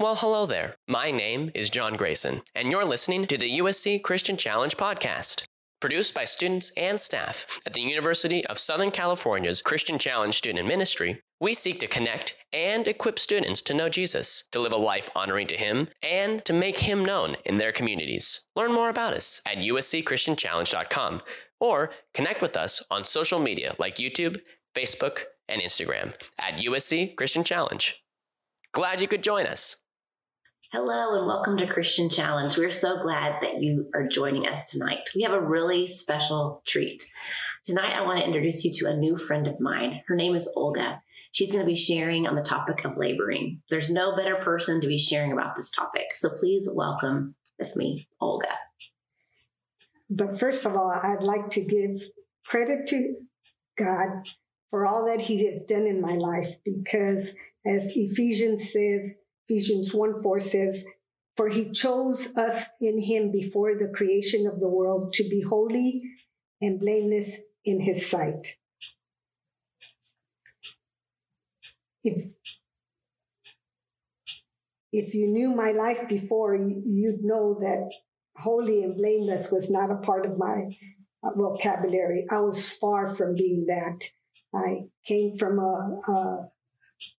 Well, hello there. My name is John Grayson, and you're listening to the USC Christian Challenge podcast. Produced by students and staff at the University of Southern California's Christian Challenge Student Ministry, we seek to connect and equip students to know Jesus, to live a life honoring to Him, and to make Him known in their communities. Learn more about us at uscchristianchallenge.com or connect with us on social media like YouTube, Facebook, and Instagram at USC Christian Challenge. Glad you could join us. Hello and welcome to Christian Challenge. We're so glad that you are joining us tonight. We have a really special treat. Tonight, I want to introduce you to a new friend of mine. Her name is Olga. She's going to be sharing on the topic of laboring. There's no better person to be sharing about this topic. So please welcome with me, Olga. But first of all, I'd like to give credit to God for all that He has done in my life because, as Ephesians says, Ephesians 1 4 says, For he chose us in him before the creation of the world to be holy and blameless in his sight. If, if you knew my life before, you'd know that holy and blameless was not a part of my uh, vocabulary. I was far from being that. I came from a, a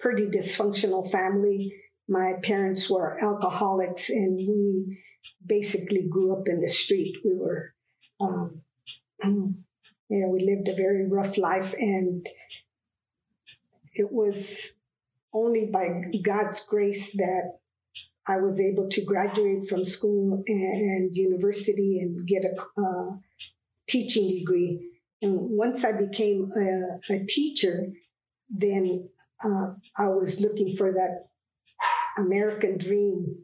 pretty dysfunctional family my parents were alcoholics and we basically grew up in the street. We were, um, you know, we lived a very rough life and it was only by God's grace that I was able to graduate from school and, university and get a teaching degree. And once I became a, a teacher, then uh, I was looking for that American dream,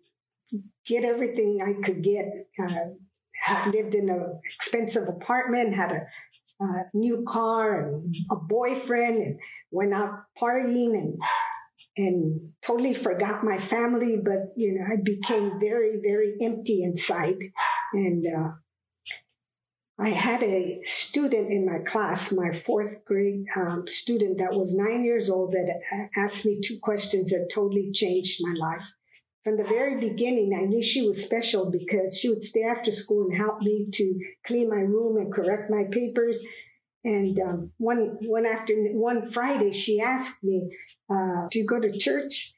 get everything I could get. Uh, lived in an expensive apartment, had a new car and a boyfriend, and went out partying and and totally forgot my family. But you know, I became very, very empty inside, and uh, I had a student in my class, my fourth grade um, student that was nine years old, that asked me two questions that totally changed my life. From the very beginning, I knew she was special because she would stay after school and help me to clean my room and correct my papers. And um, one one afternoon, one Friday, she asked me, uh, "Do you go to church?"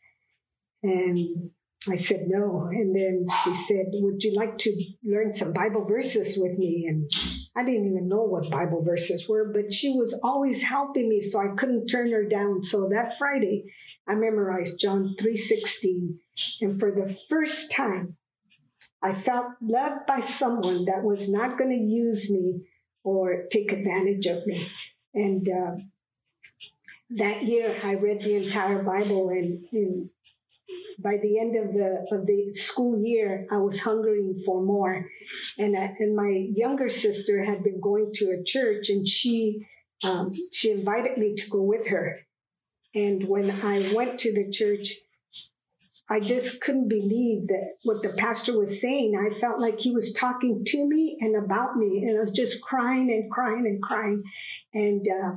And I said no. And then she said, Would you like to learn some Bible verses with me? And I didn't even know what Bible verses were, but she was always helping me, so I couldn't turn her down. So that Friday, I memorized John 3:16. And for the first time, I felt loved by someone that was not going to use me or take advantage of me. And uh, that year, I read the entire Bible, and, and by the end of the of the school year, I was hungering for more, and I, and my younger sister had been going to a church, and she um, she invited me to go with her. And when I went to the church, I just couldn't believe that what the pastor was saying. I felt like he was talking to me and about me, and I was just crying and crying and crying, and. Uh,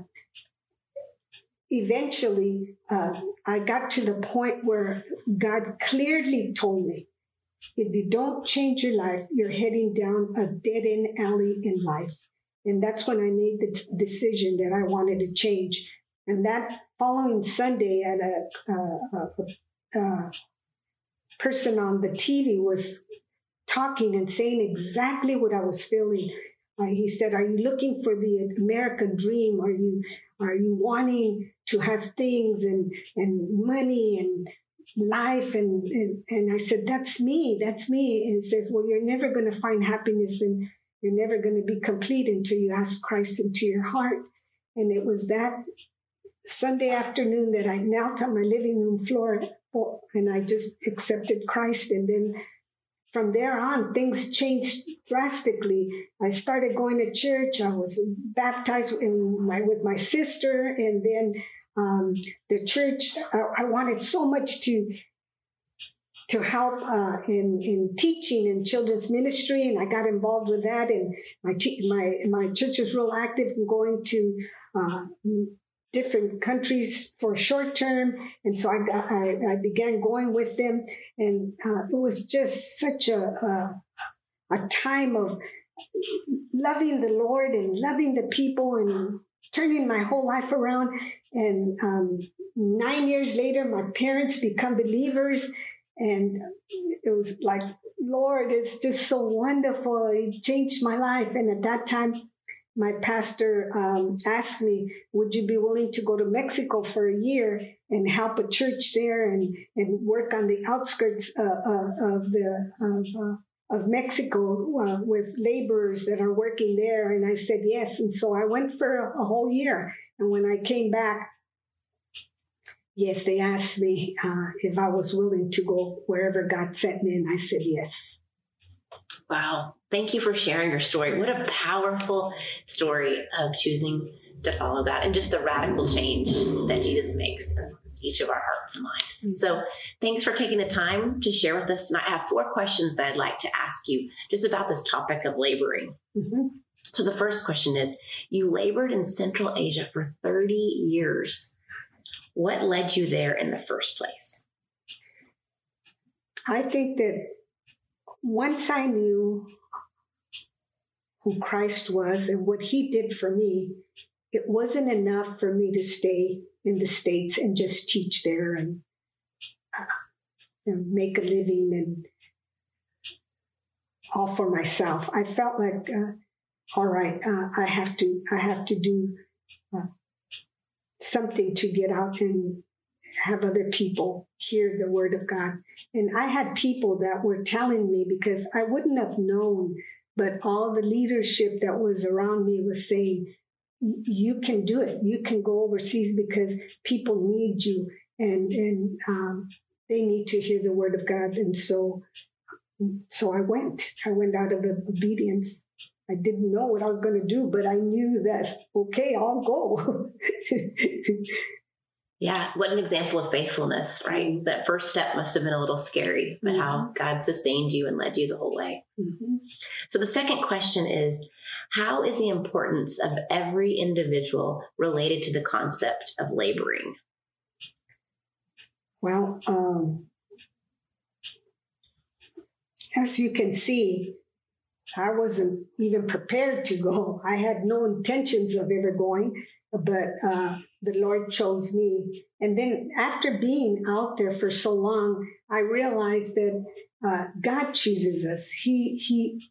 eventually, uh, I got to the point where God clearly told me, if you don't change your life, you're heading down a dead end alley in life. And that's when I made the t- decision that I wanted to change. And that following Sunday, at a, a, a, person on the TV was talking and saying exactly what I was feeling. Uh, he said, "Are you looking for the American dream? Are you are you wanting to have things and and money and life?" And and, and I said, "That's me. That's me." And he says, "Well, you're never going to find happiness and you're never going to be complete until you ask Christ into your heart." And it was that Sunday afternoon that I knelt on my living room floor and I just accepted Christ, and then from there on, things changed drastically. I started going to church. I was baptized my, with my sister, and then um, the church. I, I, wanted so much to to help uh, in in teaching and children's ministry, and I got involved with that. And my my my church is real active in going to uh, different countries for short term, and so I, I, I began going with them, and uh, it was just such a, a a time of loving the Lord and loving the people and turning my whole life around. And um, nine years later, my parents become believers, and it was like, Lord, it's just so wonderful. It changed my life. And at that time, my pastor um, asked me, Would you be willing to go to Mexico for a year and help a church there and, and work on the outskirts uh, of the of, uh, of Mexico uh, with laborers that are working there. And I said yes. And so I went for a, a whole year. And when I came back, yes, they asked me uh, if I was willing to go wherever God sent me. And I said yes. Wow. Thank you for sharing your story. What a powerful story of choosing to follow God and just the radical change that Jesus makes in each of our hearts and lives. Mm-hmm. So, thanks for taking the time to share with us. And I have four questions that I'd like to ask you just about this topic of laboring. Mm-hmm. So, the first question is You labored in Central Asia for 30 years. What led you there in the first place? I think that once I knew who Christ was and what he did for me, it wasn't enough for me to stay in the States and just teach there and, uh, and make a living and all for myself. I felt like, uh, all right, uh, I have to, I have to do uh, something to get out and have other people hear the word of God. And I had people that were telling me because I wouldn't have known, but all the leadership that was around me was saying, you can do it. You can go overseas because people need you and and um, they need to hear the word of God. And so, so I went. I went out of obedience. I didn't know what I was going to do, but I knew that okay, I'll go. yeah, what an example of faithfulness, right? That first step must have been a little scary, but mm-hmm. how God sustained you and led you the whole way. Mm-hmm. So the second question is how is the importance of every individual related to the concept of laboring? Well, um, as you can see, I wasn't even prepared to go. I had no intentions of ever going, but uh, the Lord chose me. And then after being out there for so long, I realized that uh, God chooses us. He he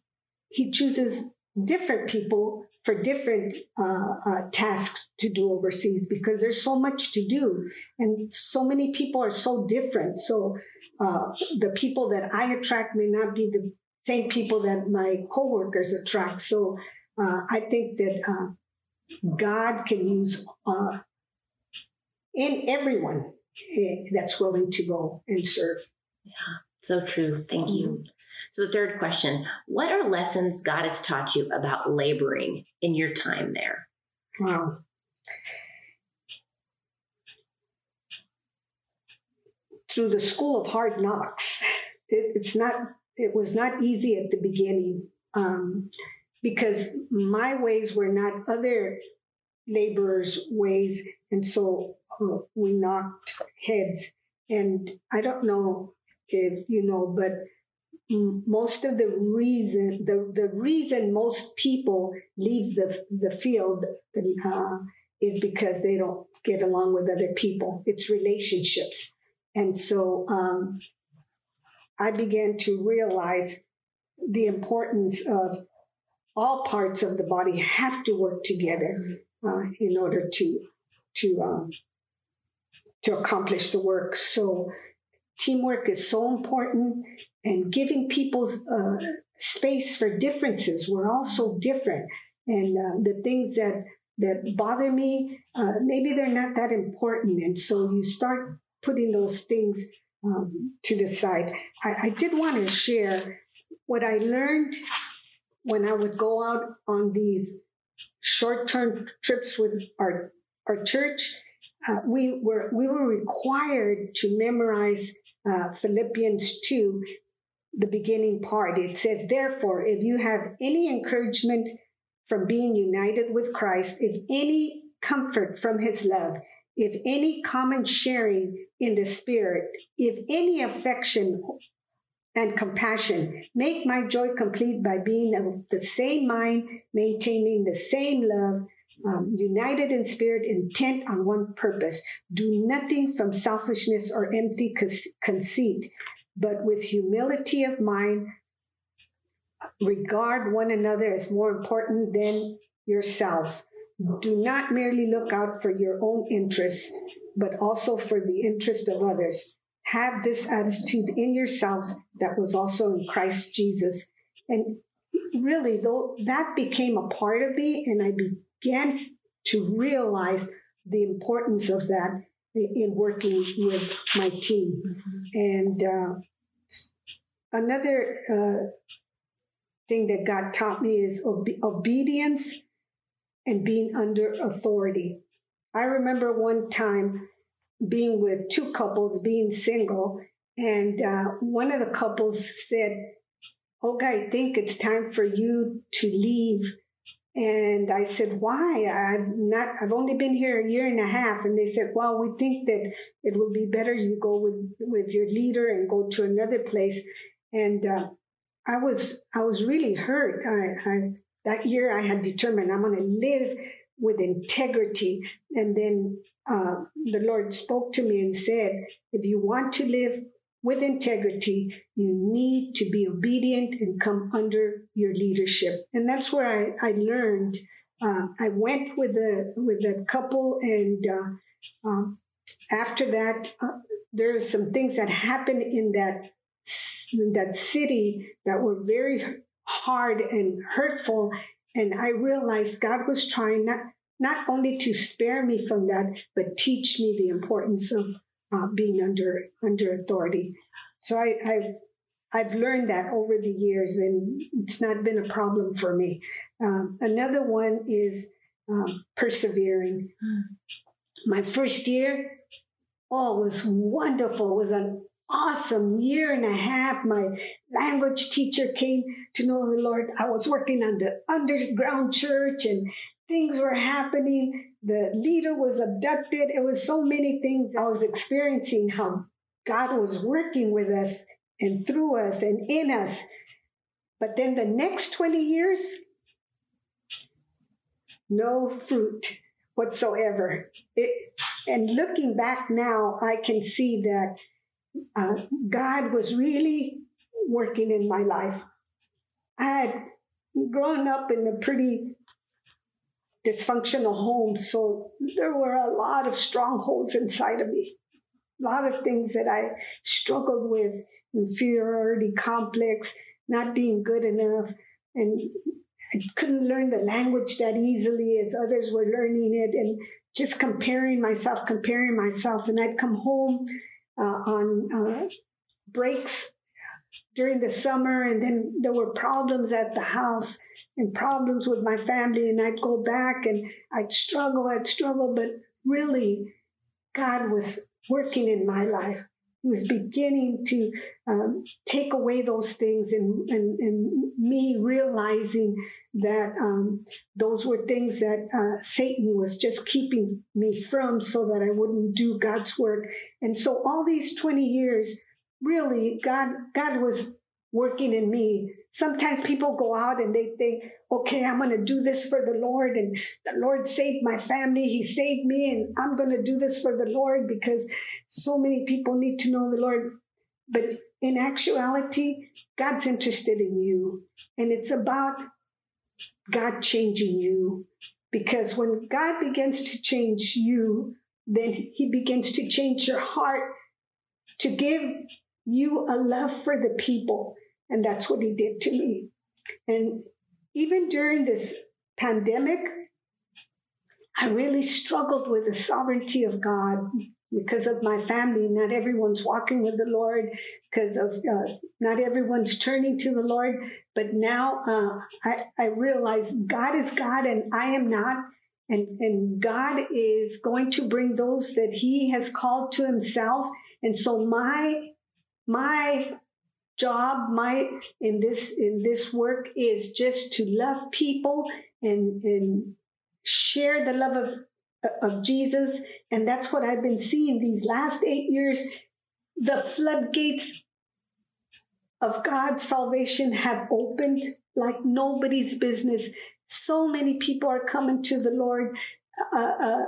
he chooses different people for different uh, uh, tasks to do overseas because there's so much to do and so many people are so different so uh, the people that i attract may not be the same people that my coworkers attract so uh, i think that uh, god can use uh, in everyone eh, that's willing to go and serve yeah so true thank you mm-hmm. So, the third question What are lessons God has taught you about laboring in your time there? Wow. Through the school of hard knocks, it, it's not. It was not easy at the beginning um, because my ways were not other laborers' ways, and so uh, we knocked heads. And I don't know if you know, but most of the reason the, the reason most people leave the the field uh, is because they don't get along with other people it's relationships and so um, i began to realize the importance of all parts of the body have to work together uh, in order to to um, to accomplish the work so teamwork is so important and giving people uh, space for differences. We're all so different, and uh, the things that that bother me, uh, maybe they're not that important, and so you start putting those things um, to decide. I, I did want to share what I learned when I would go out on these short-term trips with our our church. Uh, we were we were required to memorize uh, Philippians 2 the beginning part. It says, Therefore, if you have any encouragement from being united with Christ, if any comfort from his love, if any common sharing in the Spirit, if any affection and compassion, make my joy complete by being of the same mind, maintaining the same love, um, united in spirit, intent on one purpose. Do nothing from selfishness or empty conceit, but with humility of mind, regard one another as more important than yourselves. Do not merely look out for your own interests, but also for the interest of others. Have this attitude in yourselves that was also in Christ Jesus. And really, though that became a part of me, and I began to realize the importance of that in working with my team. And uh, another uh, thing that God taught me is obe- obedience and being under authority. I remember one time being with two couples, being single, and uh, one of the couples said, Olga, I think it's time for you to leave. And I said, why? I've not, I've only been here a year and a half. And they said, well, we think that it would be better you go with, with your leader and go to another place. And uh, I was, I was really hurt. I, I, that year I had determined I'm going to live with integrity. And then uh, the Lord spoke to me and said, if you want to live with integrity, you need to be obedient and come under your leadership. And that's where I, I learned. Uh, I went with a with a couple, and uh, um, after that, uh, there are some things that happened in that in that city that were very hard and hurtful. And I realized God was trying not not only to spare me from that, but teach me the importance of uh, being under under authority. So I, I've I've learned that over the years, and it's not been a problem for me. Um, another one is um, persevering. My first year, oh, it was wonderful. It was an awesome year and a half. My language teacher came to know the Lord. I was working on the underground church, and things were happening. The leader was abducted. It was so many things. I was experiencing how God was working with us and through us and in us. But then the next 20 years, no fruit whatsoever. It, and looking back now, I can see that uh, God was really working in my life. I had grown up in a pretty dysfunctional home. So there were a lot of strongholds inside of me, a lot of things that I struggled with inferiority complex, not being good enough. And I couldn't learn the language that easily as others were learning it, and just comparing myself, comparing myself. And I'd come home on uh, breaks during the summer, and then there were problems at the house and problems with my family, and I'd go back and I'd struggle, I'd struggle, but really, God was working in my life. He was beginning to um, take away those things, and, and, and me realizing that um, those were things that uh, Satan was just keeping me from so that I wouldn't do God's work. And so, all these 20 years, really, God, God was working in me. Sometimes people go out and they think, okay, I'm going to do this for the Lord, and the Lord saved my family. He saved me, and I'm going to do this for the Lord because so many people need to know the Lord. But in actuality, God's interested in you, and it's about God changing you. Because when God begins to change you, then He begins to change your heart to give you a love for the people and that's what he did to me. And even during this pandemic, I really struggled with the sovereignty of God because of my family. Not everyone's walking with the Lord because of uh, not everyone's turning to the Lord. But now uh, I, I realize God is God and I am not. And, and God is going to bring those that He has called to Himself. And so my my job my in this in this work is just to love people and and share the love of of Jesus. And that's what I've been seeing these last eight years. The floodgates of God's salvation have opened like nobody's business. So many people are coming to the Lord. Uh, uh,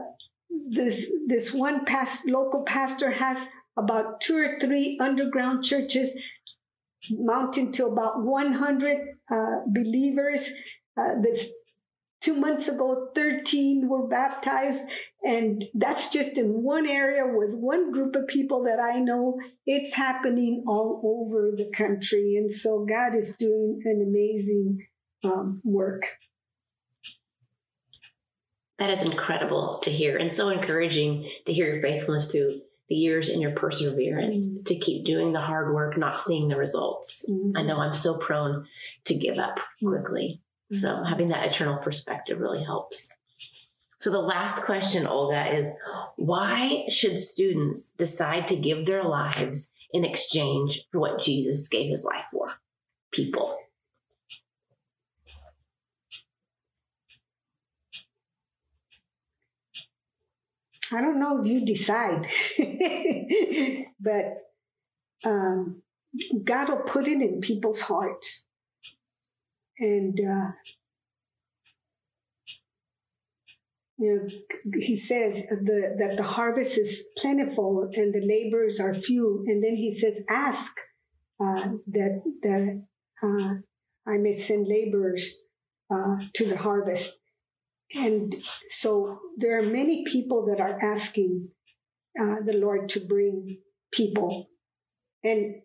this this one past local pastor has about two or three underground churches mounting to about 100 uh, believers. Uh, this two months ago, 13 were baptized, and that's just in one area with one group of people that I know. It's happening all over the country, and so God is doing an amazing um, work. That is incredible to hear, and so encouraging to hear your faithfulness through the years and your perseverance mm-hmm. to keep doing the hard work, not seeing the results. Mm-hmm. I know I'm so prone to give up quickly. Mm-hmm. So having that eternal perspective really helps. So the last question, Olga, is why should students decide to give their lives in exchange for what Jesus gave his life for? People. I don't know if you decide, but um, God will put it in people's hearts. And, uh, you know, he says the, that the harvest is plentiful and the laborers are few. And then he says, ask uh, that, that uh, I may send laborers uh, to the harvest. And so there are many people that are asking uh, the Lord to bring people. And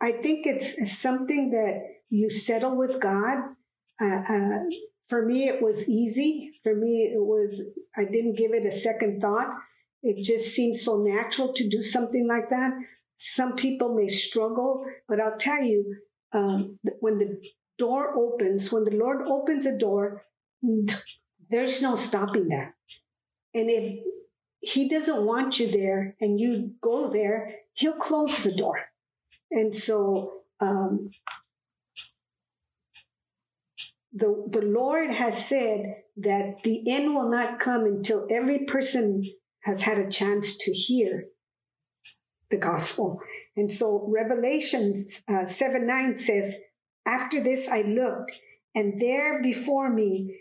I think it's something that you settle with God. Uh, uh, for me, it was easy. For me, it was, I didn't give it a second thought. It just seemed so natural to do something like that. Some people may struggle, but I'll tell you, um, when the door opens, when the Lord opens a door, there's no stopping that. And if he doesn't want you there and you go there, he'll close the door. And so um, the, the Lord has said that the end will not come until every person has had a chance to hear the gospel. And so Revelation uh, 7 9 says, After this I looked, and there before me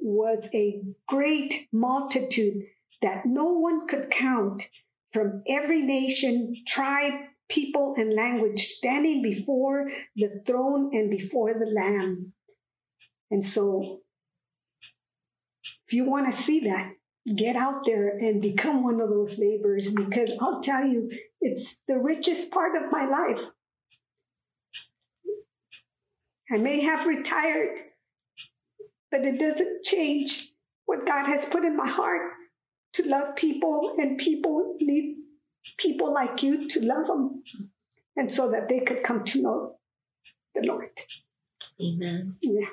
was a great multitude that no one could count from every nation, tribe, people, and language standing before the throne and before the Lamb. And so, if you want to see that, get out there and become one of those laborers because I'll tell you, it's the richest part of my life. I may have retired but it doesn't change what God has put in my heart to love people, and people need people like you to love them, and so that they could come to know the Lord. Amen. Yeah.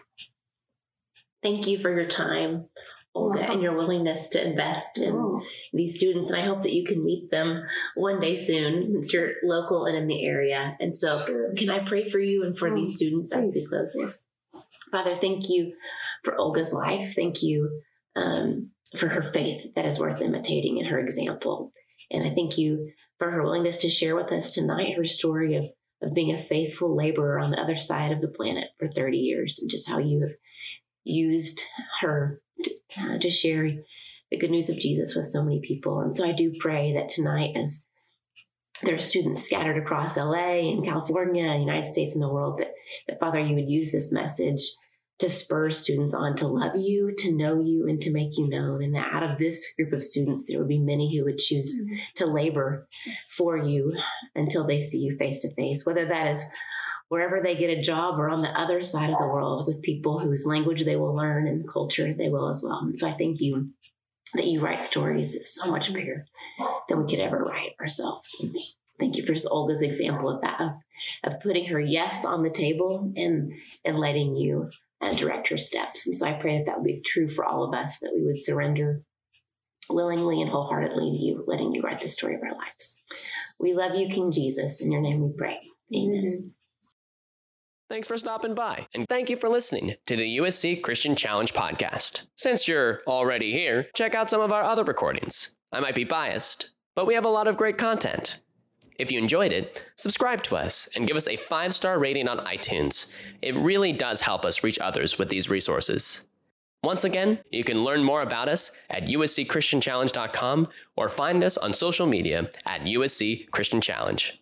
Thank you for your time, Olga, and your willingness to invest in oh. these students. And I hope that you can meet them one day soon since you're local and in the area. And so, can I pray for you and for oh, these students please. as we close this? Father, thank you for Olga's life. Thank you um, for her faith that is worth imitating and her example. And I thank you for her willingness to share with us tonight her story of, of being a faithful laborer on the other side of the planet for 30 years and just how you have used her to, uh, to share the good news of Jesus with so many people. And so I do pray that tonight, as there are students scattered across LA and California and United States and the world, that, that Father, you would use this message to spur students on to love you, to know you, and to make you known. And that out of this group of students, there would be many who would choose mm-hmm. to labor for you until they see you face to face, whether that is wherever they get a job or on the other side of the world with people whose language they will learn and culture they will as well. And so I thank you that you write stories is so much bigger than we could ever write ourselves. And thank you for Olga's example of that, of, of putting her yes on the table and and letting you and direct her steps. And so I pray that that would be true for all of us, that we would surrender willingly and wholeheartedly to you, letting you write the story of our lives. We love you, King Jesus. In your name we pray. Amen. Thanks for stopping by, and thank you for listening to the USC Christian Challenge podcast. Since you're already here, check out some of our other recordings. I might be biased, but we have a lot of great content. If you enjoyed it, subscribe to us and give us a five star rating on iTunes. It really does help us reach others with these resources. Once again, you can learn more about us at uscchristianchallenge.com or find us on social media at USC Christian Challenge.